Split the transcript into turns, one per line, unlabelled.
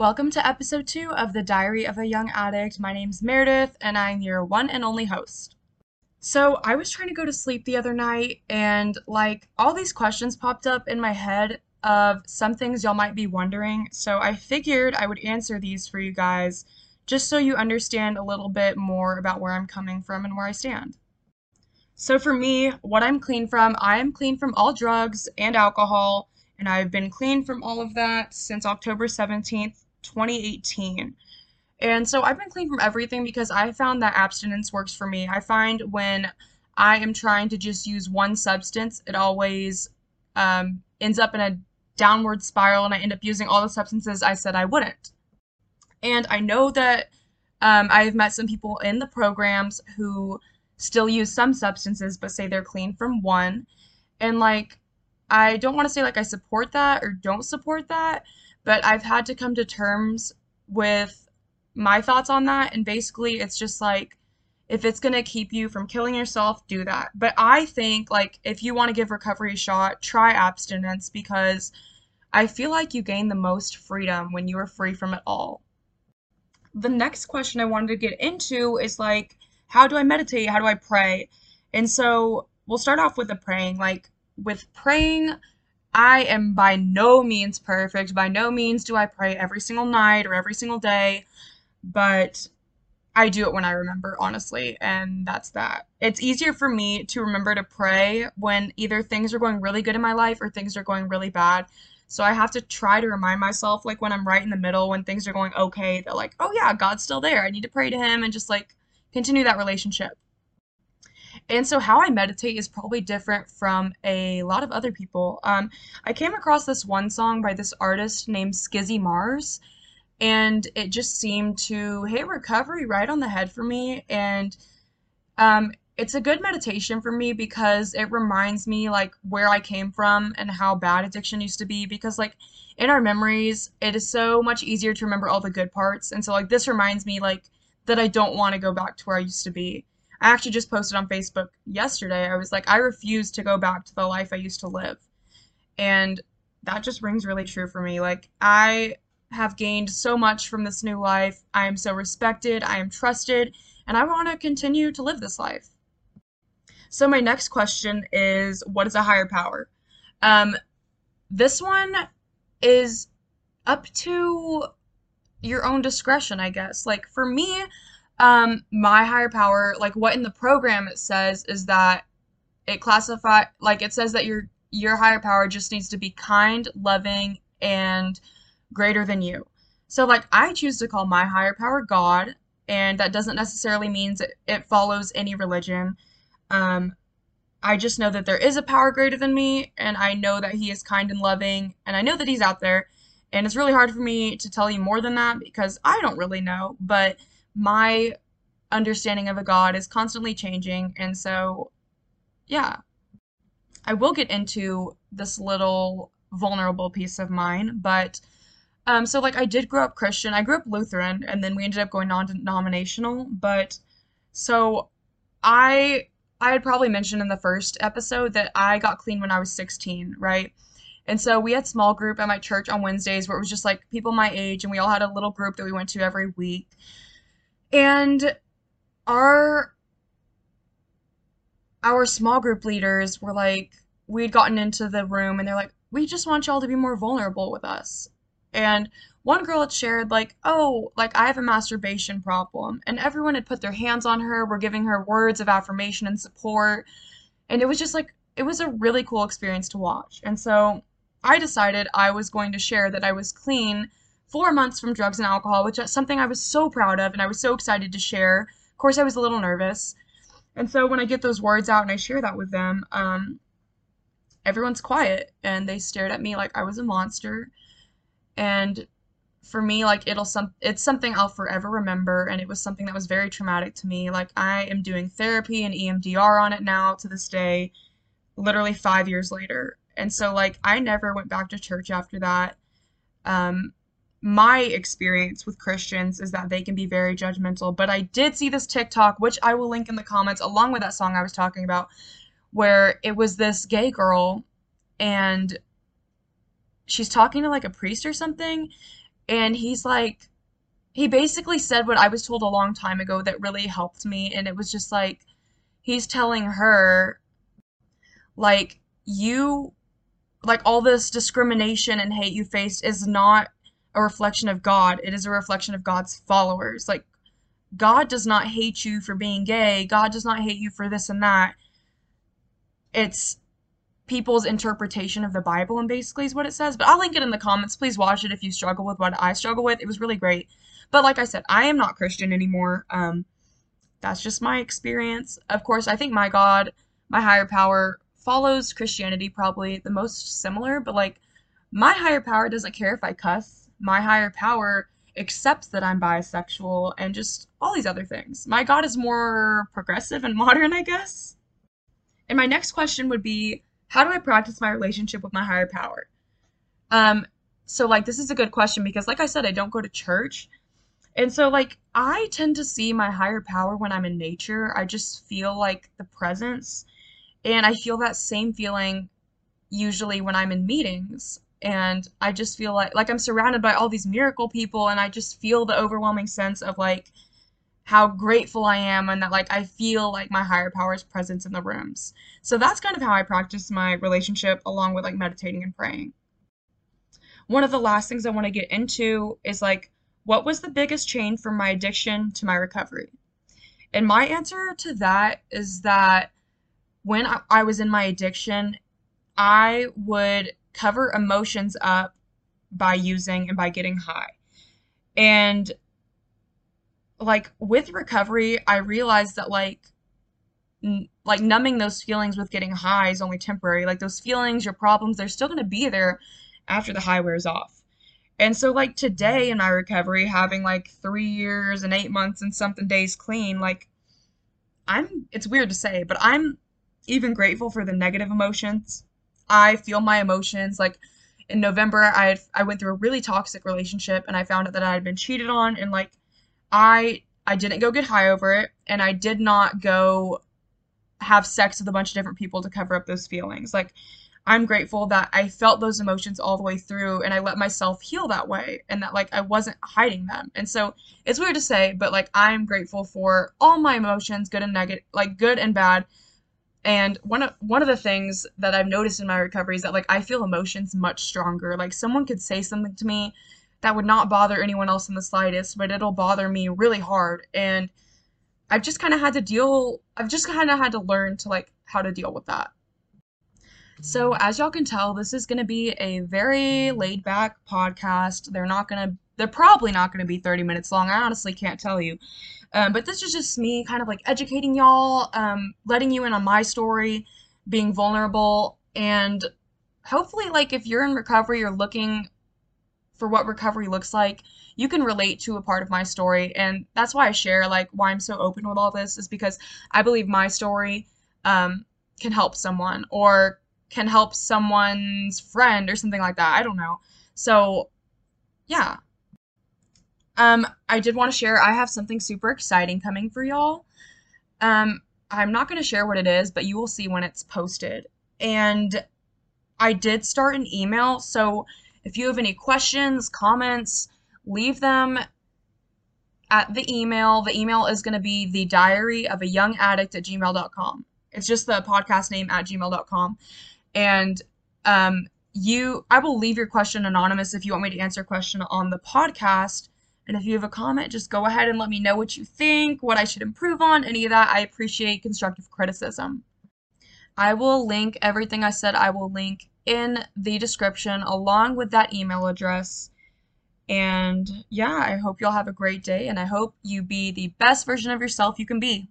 Welcome to episode two of The Diary of a Young Addict. My name's Meredith, and I'm your one and only host. So, I was trying to go to sleep the other night, and like all these questions popped up in my head of some things y'all might be wondering. So, I figured I would answer these for you guys just so you understand a little bit more about where I'm coming from and where I stand. So, for me, what I'm clean from, I am clean from all drugs and alcohol, and I've been clean from all of that since October 17th, 2018. And so I've been clean from everything because I found that abstinence works for me. I find when I am trying to just use one substance, it always um, ends up in a downward spiral and I end up using all the substances I said I wouldn't. And I know that um, I've met some people in the programs who still use some substances but say they're clean from one. And like, I don't want to say like I support that or don't support that, but I've had to come to terms with my thoughts on that. And basically, it's just like, if it's going to keep you from killing yourself, do that. But I think, like, if you want to give recovery a shot, try abstinence because I feel like you gain the most freedom when you are free from it all. The next question I wanted to get into is like, how do I meditate? How do I pray? And so we'll start off with the praying. Like, with praying, I am by no means perfect. By no means do I pray every single night or every single day, but I do it when I remember, honestly, and that's that. It's easier for me to remember to pray when either things are going really good in my life or things are going really bad. So I have to try to remind myself, like when I'm right in the middle, when things are going okay, that like, oh yeah, God's still there. I need to pray to Him and just like continue that relationship. And so how I meditate is probably different from a lot of other people. Um, I came across this one song by this artist named Skizzy Mars, and it just seemed to hit recovery right on the head for me. And um, it's a good meditation for me because it reminds me like where I came from and how bad addiction used to be. Because like in our memories, it is so much easier to remember all the good parts. And so like this reminds me like that I don't want to go back to where I used to be. I actually just posted on Facebook yesterday. I was like, I refuse to go back to the life I used to live. And that just rings really true for me. Like, I have gained so much from this new life. I am so respected, I am trusted, and I want to continue to live this life. So, my next question is what is a higher power? Um, this one is up to your own discretion, I guess. Like, for me, um, my higher power, like what in the program it says is that it classify like it says that your your higher power just needs to be kind, loving, and greater than you. So like I choose to call my higher power God, and that doesn't necessarily mean it, it follows any religion. Um, I just know that there is a power greater than me, and I know that He is kind and loving, and I know that He's out there. And it's really hard for me to tell you more than that because I don't really know. But my understanding of a god is constantly changing. And so, yeah, I will get into this little vulnerable piece of mine, but um, so like I did grow up Christian. I grew up Lutheran, and then we ended up going non-denominational. But so I I had probably mentioned in the first episode that I got clean when I was 16, right? And so we had small group at my church on Wednesdays where it was just like people my age, and we all had a little group that we went to every week. And our our small group leaders were like we'd gotten into the room and they're like we just want y'all to be more vulnerable with us. And one girl had shared like oh like i have a masturbation problem. And everyone had put their hands on her were giving her words of affirmation and support. And it was just like it was a really cool experience to watch. And so i decided i was going to share that i was clean four months from drugs and alcohol, which is something I was so proud of and I was so excited to share. Of course, I was a little nervous. And so when I get those words out and I share that with them, um, everyone's quiet and they stared at me like I was a monster. And for me, like it'll some it's something I'll forever remember and it was something that was very traumatic to me. Like I am doing therapy and EMDR on it now to this day, literally five years later. And so like I never went back to church after that. Um, my experience with Christians is that they can be very judgmental. But I did see this TikTok, which I will link in the comments, along with that song I was talking about, where it was this gay girl and she's talking to like a priest or something. And he's like, he basically said what I was told a long time ago that really helped me. And it was just like, he's telling her, like, you, like, all this discrimination and hate you faced is not a reflection of God, it is a reflection of God's followers. Like, God does not hate you for being gay, God does not hate you for this and that. It's people's interpretation of the Bible, and basically is what it says. But I'll link it in the comments. Please watch it if you struggle with what I struggle with. It was really great. But like I said, I am not Christian anymore. Um, that's just my experience. Of course, I think my God, my higher power, follows Christianity probably the most similar, but like my higher power doesn't care if I cuss. My higher power accepts that I'm bisexual and just all these other things. My God is more progressive and modern, I guess. And my next question would be how do I practice my relationship with my higher power? Um, so like this is a good question because like I said, I don't go to church. And so like I tend to see my higher power when I'm in nature. I just feel like the presence. And I feel that same feeling usually when I'm in meetings. And I just feel like like I'm surrounded by all these miracle people and I just feel the overwhelming sense of like how grateful I am and that like I feel like my higher power's presence in the rooms. So that's kind of how I practice my relationship along with like meditating and praying. One of the last things I want to get into is like what was the biggest change from my addiction to my recovery? And my answer to that is that when I, I was in my addiction, I would cover emotions up by using and by getting high. And like with recovery, I realized that like n- like numbing those feelings with getting high is only temporary. Like those feelings, your problems, they're still going to be there after the high wears off. And so like today in my recovery, having like 3 years and 8 months and something days clean, like I'm it's weird to say, but I'm even grateful for the negative emotions. I feel my emotions like in November I I went through a really toxic relationship and I found out that I had been cheated on and like I I didn't go get high over it, and I did not go have sex with a bunch of different people to cover up those feelings. Like I'm grateful that I felt those emotions all the way through and I let myself heal that way and that like I wasn't hiding them. And so it's weird to say, but like I'm grateful for all my emotions, good and negative, like good and bad. And one of one of the things that I've noticed in my recovery is that like I feel emotions much stronger. Like someone could say something to me that would not bother anyone else in the slightest, but it'll bother me really hard. And I've just kind of had to deal, I've just kind of had to learn to like how to deal with that. So, as y'all can tell, this is going to be a very laid back podcast. They're not going to, they're probably not going to be 30 minutes long. I honestly can't tell you. Um, but this is just me kind of like educating y'all, um, letting you in on my story, being vulnerable, and hopefully, like, if you're in recovery or looking for what recovery looks like, you can relate to a part of my story. And that's why I share, like, why I'm so open with all this is because I believe my story um, can help someone or can help someone's friend or something like that. I don't know. So, yeah. Um, I did want to share, I have something super exciting coming for y'all. Um, I'm not going to share what it is, but you will see when it's posted. And I did start an email, so if you have any questions, comments, leave them at the email. The email is going to be the diary of a young addict at gmail.com. It's just the podcast name at gmail.com. And um, you, I will leave your question anonymous if you want me to answer a question on the podcast. And if you have a comment, just go ahead and let me know what you think, what I should improve on, any of that. I appreciate constructive criticism. I will link everything I said, I will link in the description along with that email address. And yeah, I hope y'all have a great day and I hope you be the best version of yourself you can be.